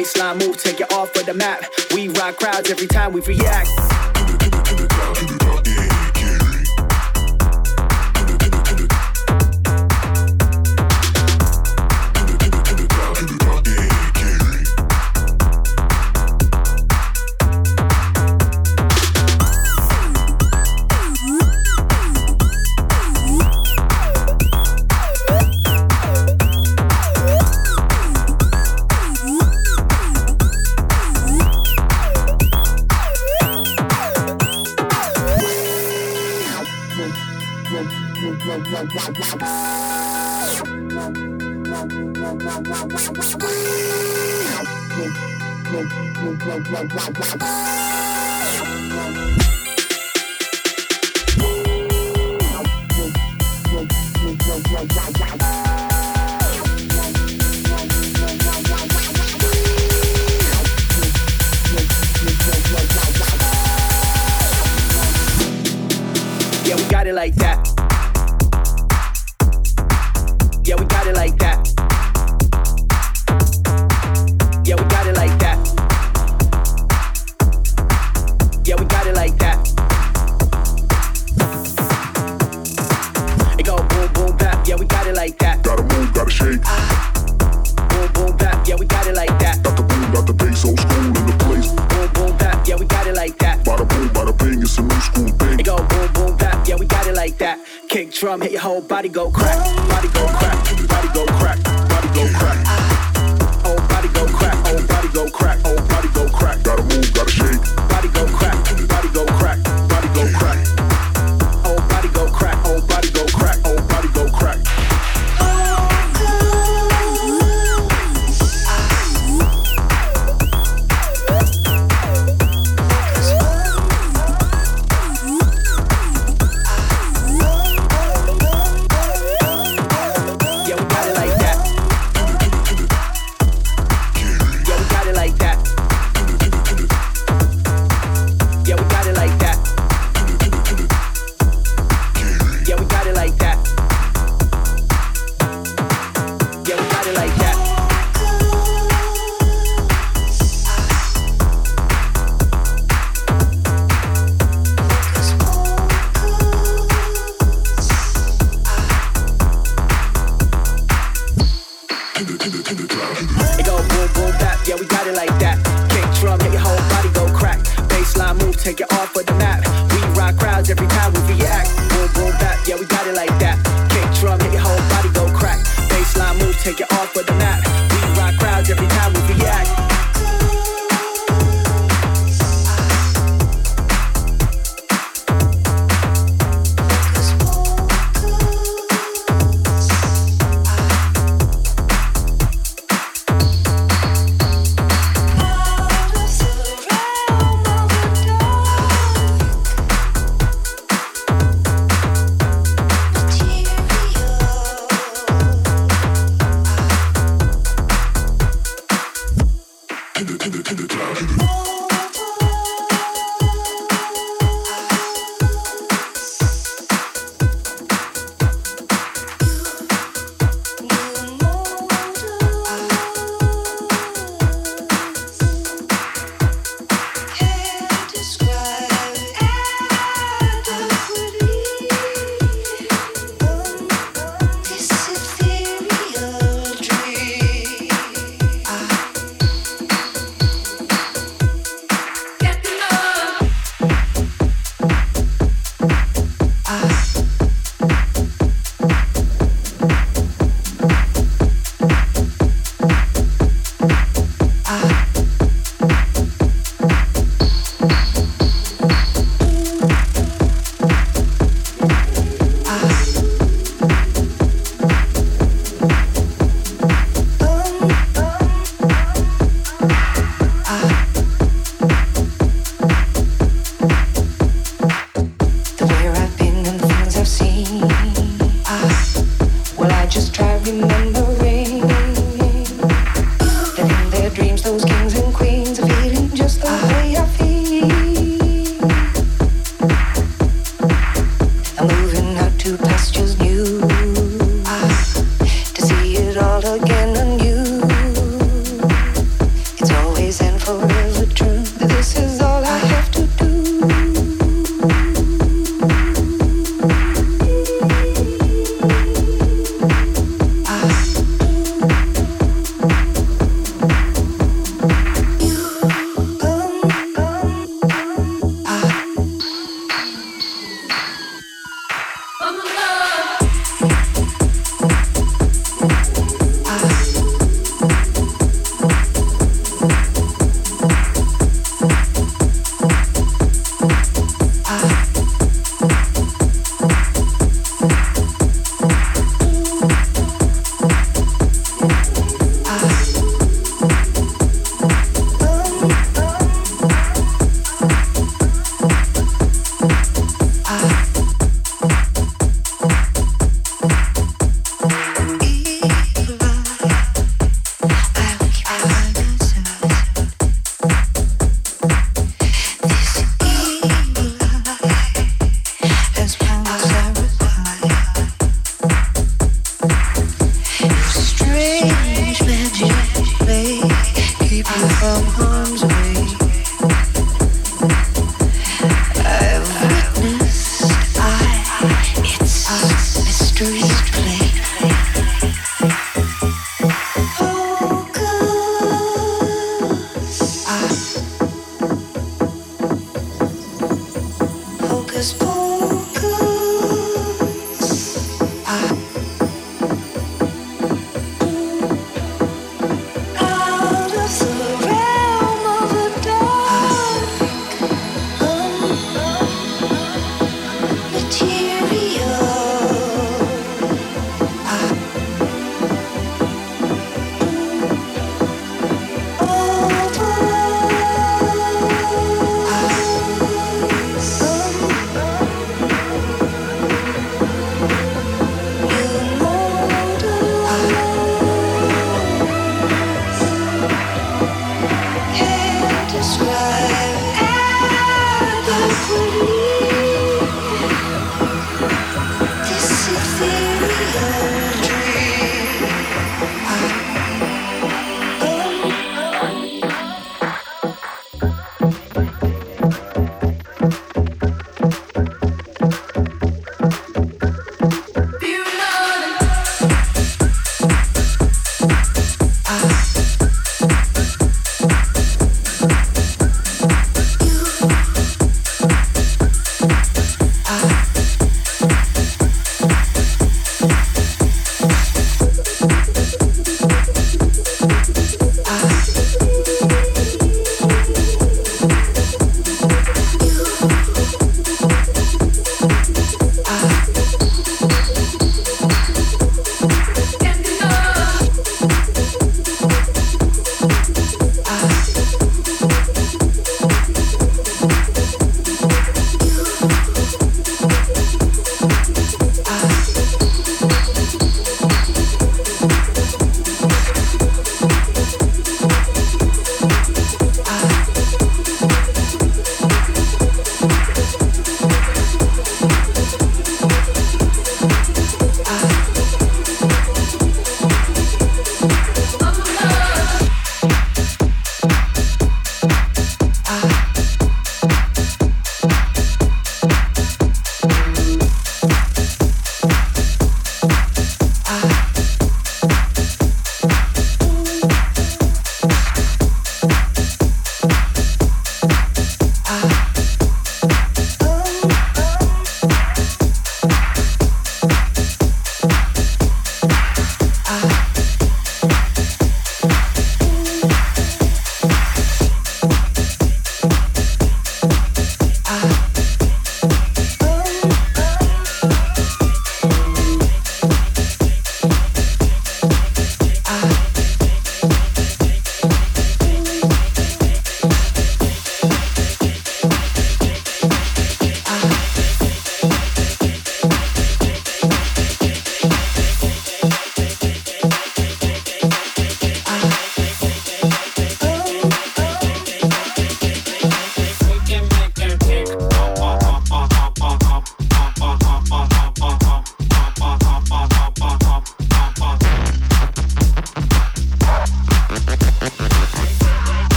baseline move, take you off of the map. We rock crowds every time we react.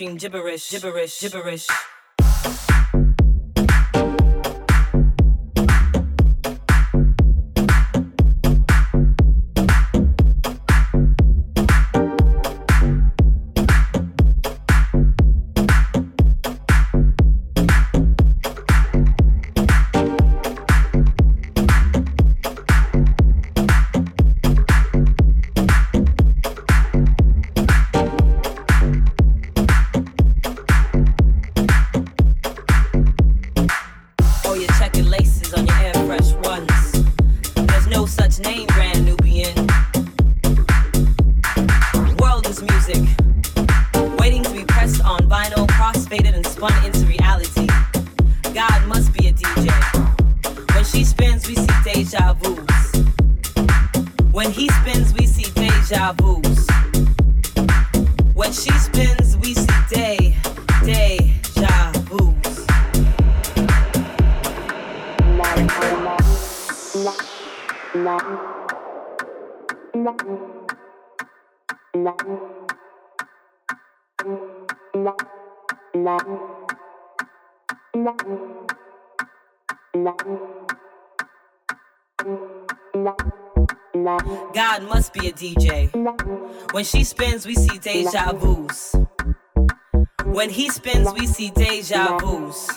Mainstream gibberish, gibberish, gibberish. When she spins, we see deja vus. When he spins, we see deja vus.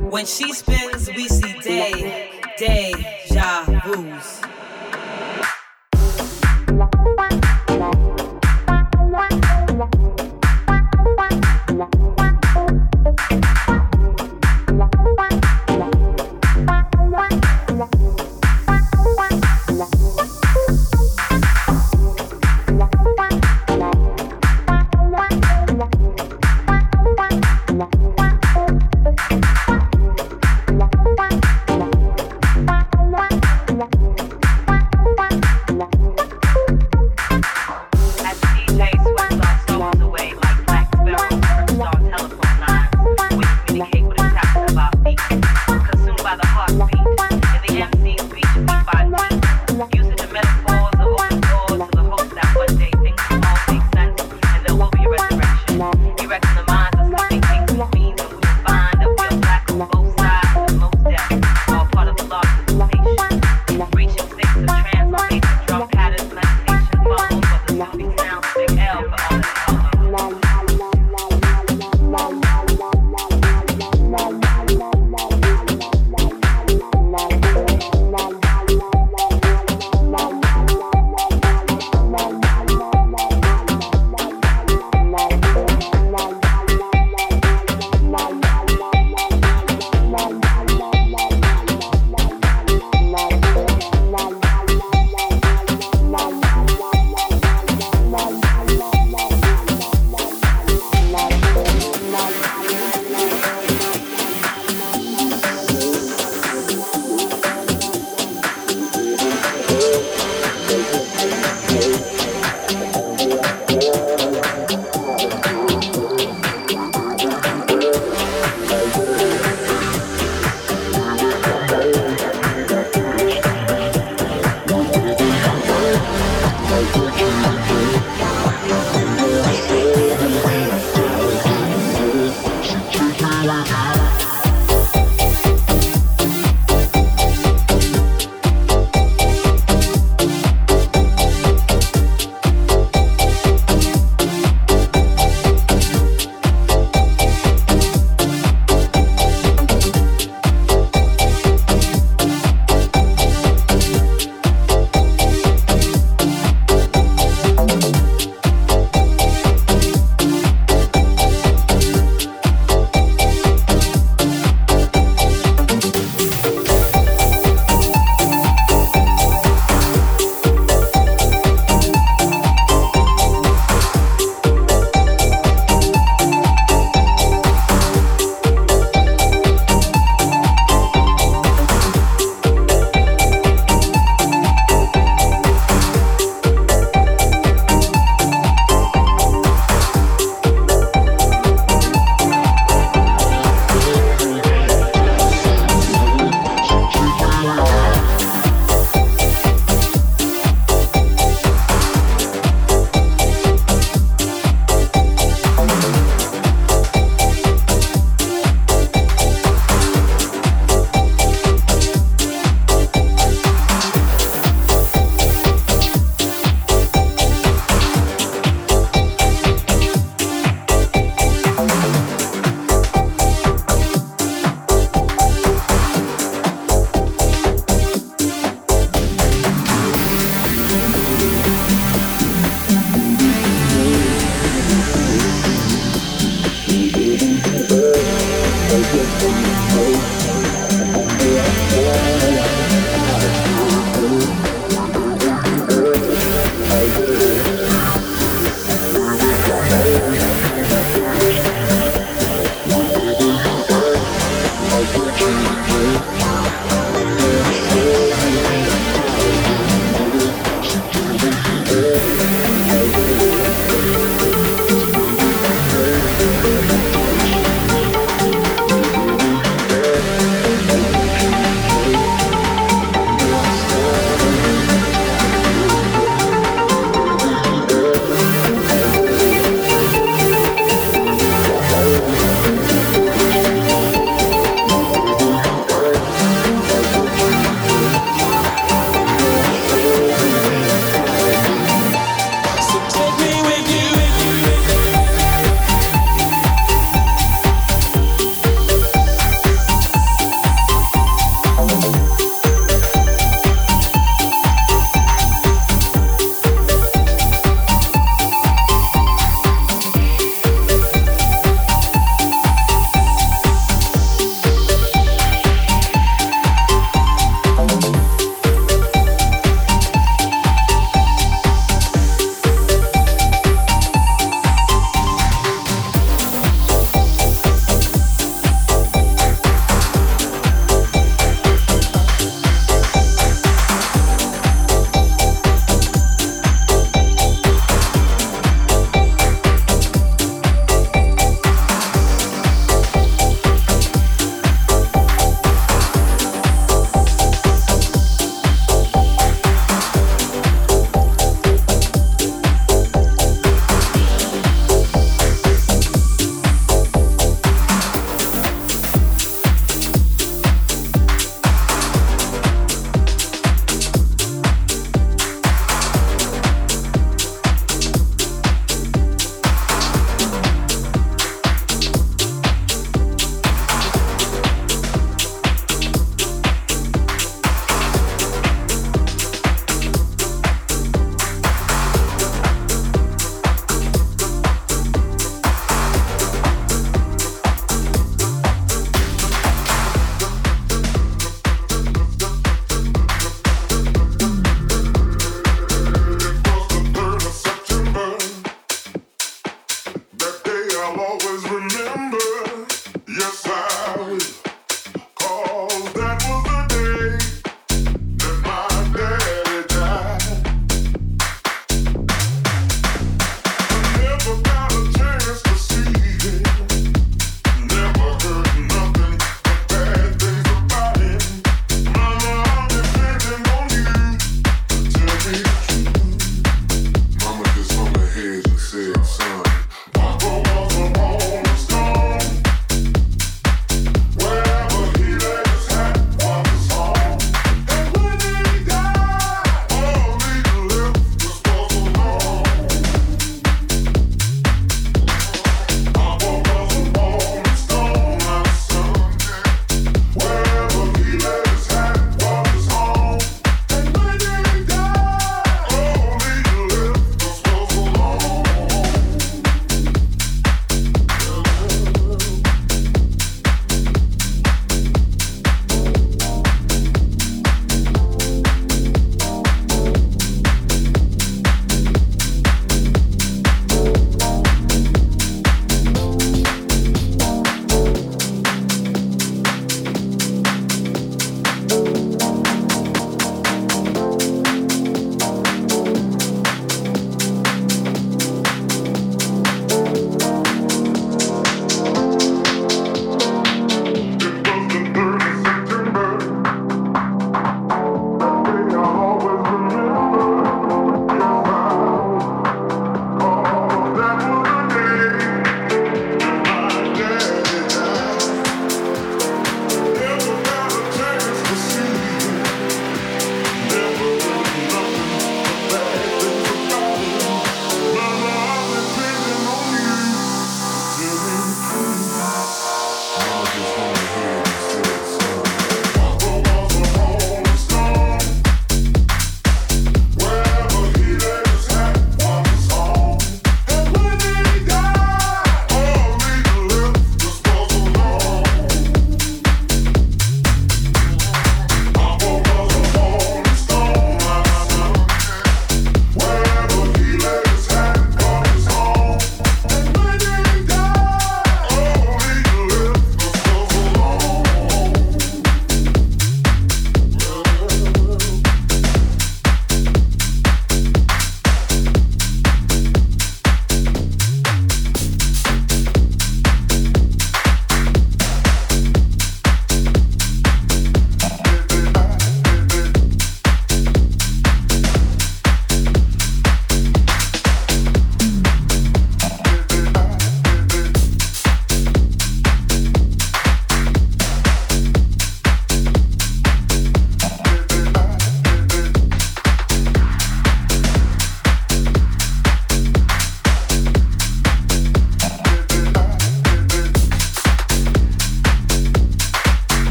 When she spins, we see day, deja vus.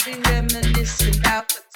I'll be reminiscing about the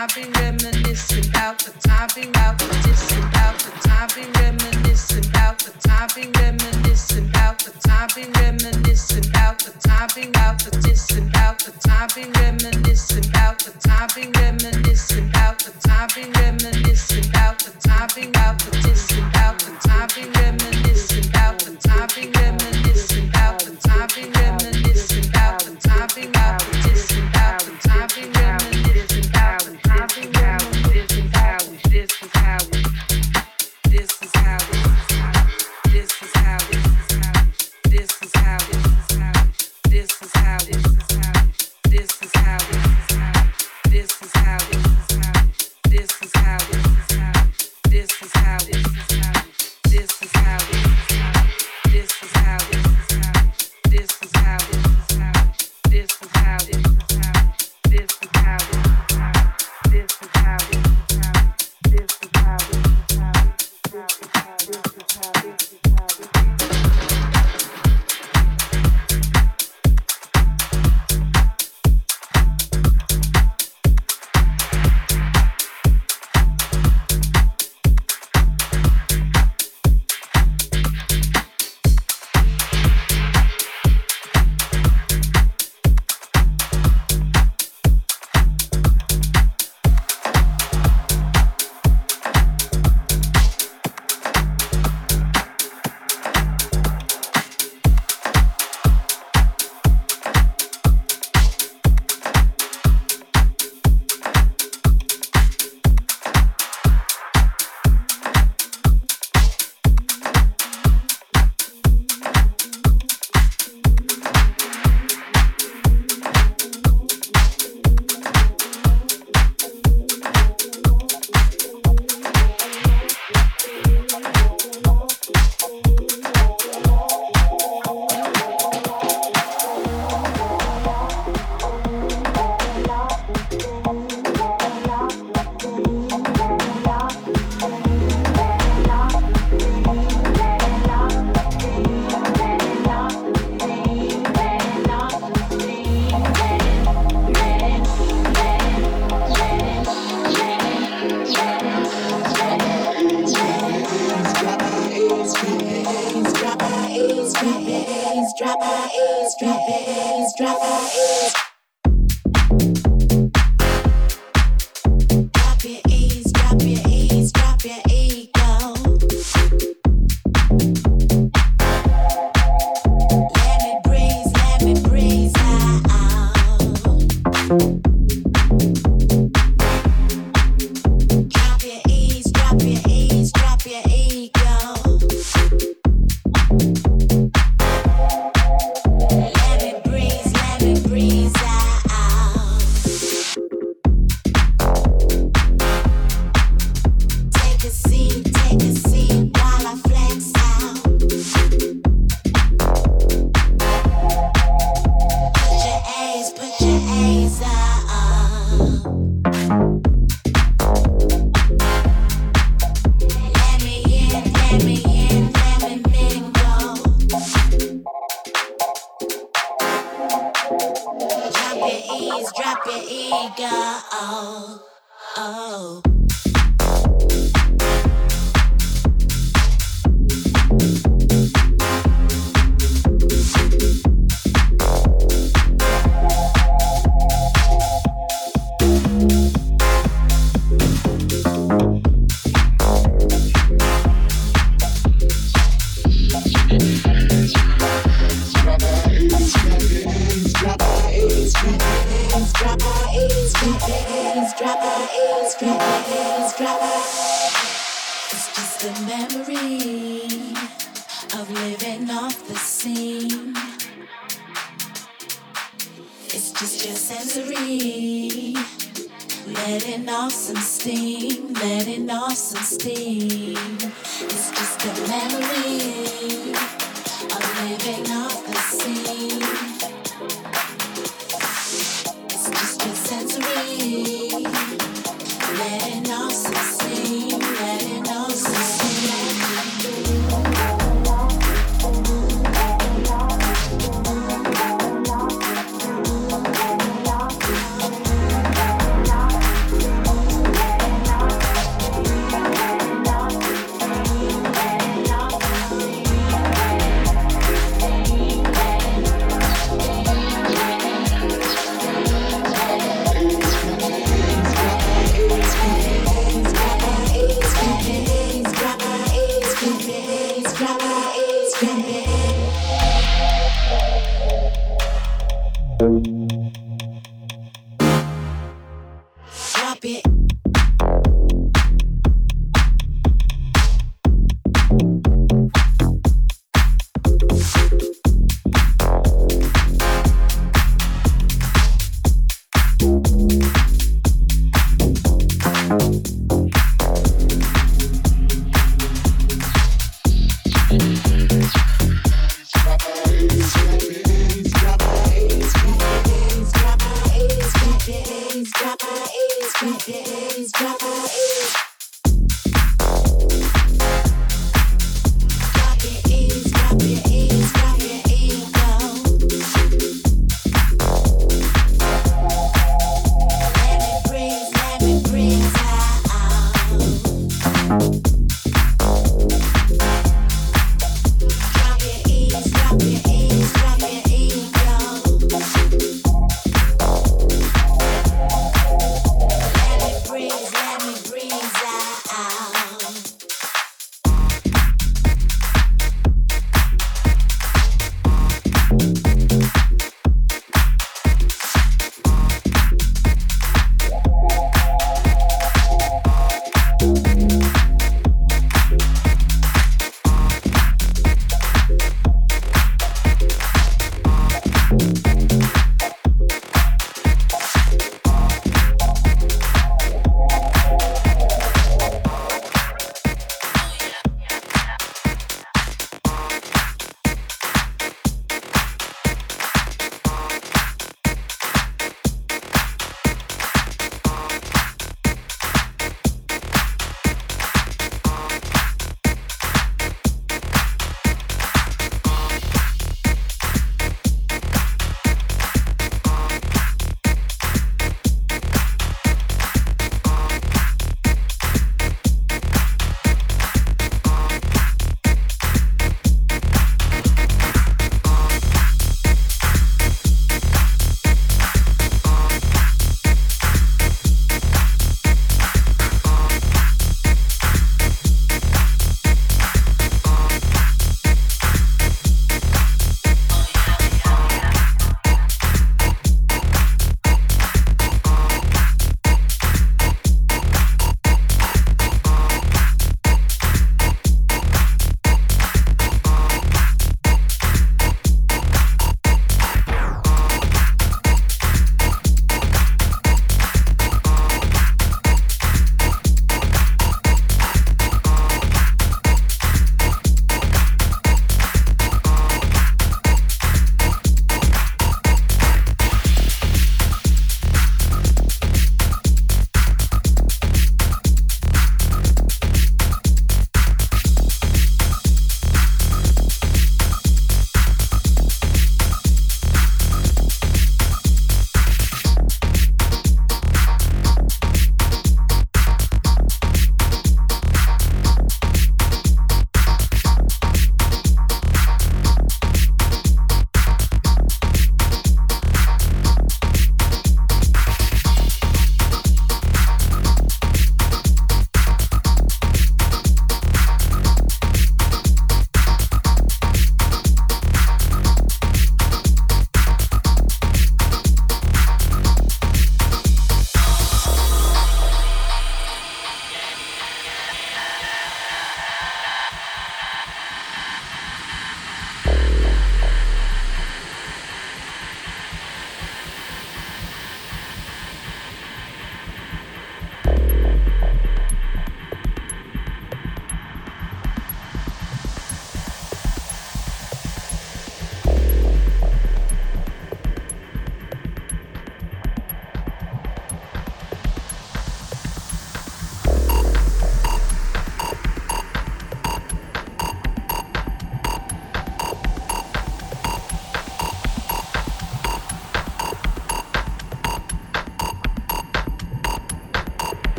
I be reminiscing about the time be the dissing the time be reminiscing about the time be reminiscing about the time be reminiscing the time be the dissing the time be reminiscing the time be reminiscing the time be reminiscing the time be the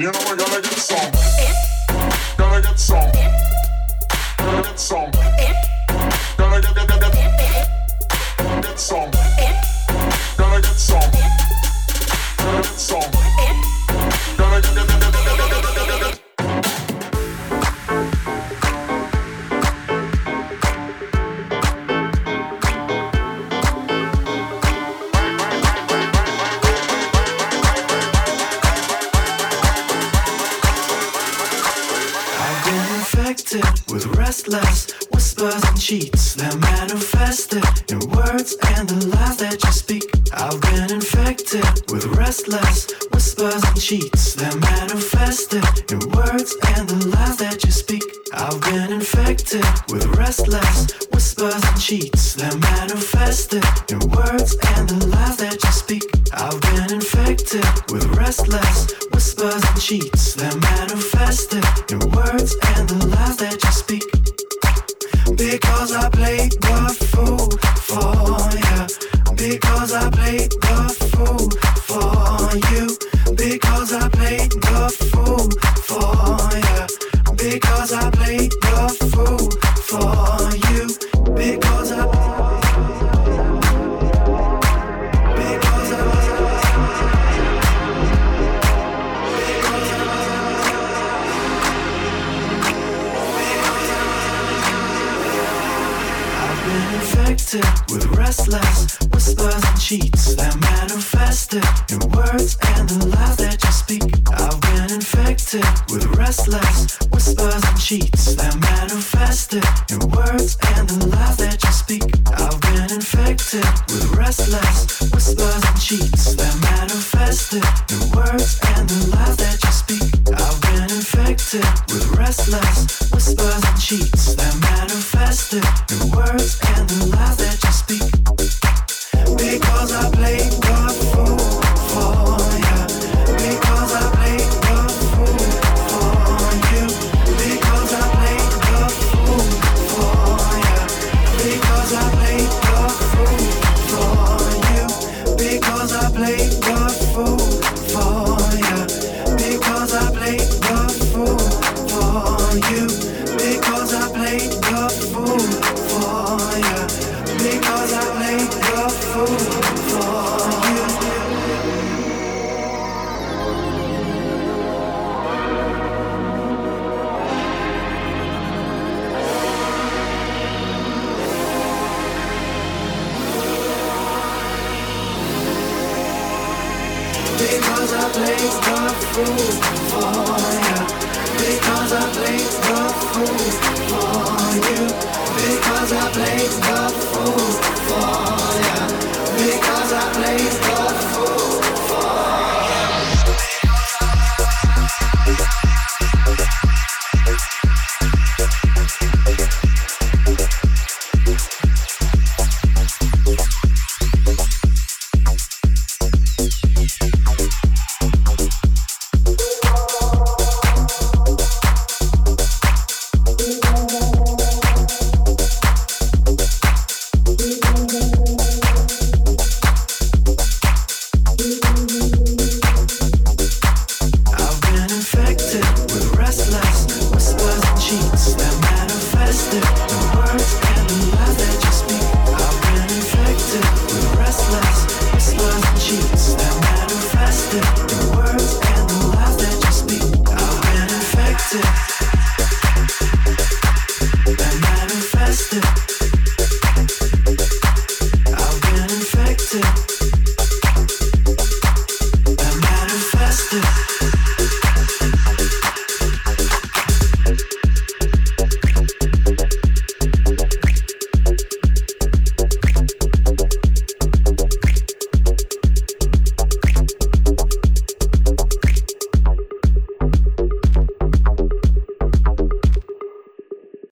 you know I gotta get some. Gotta get some. Gotta get some.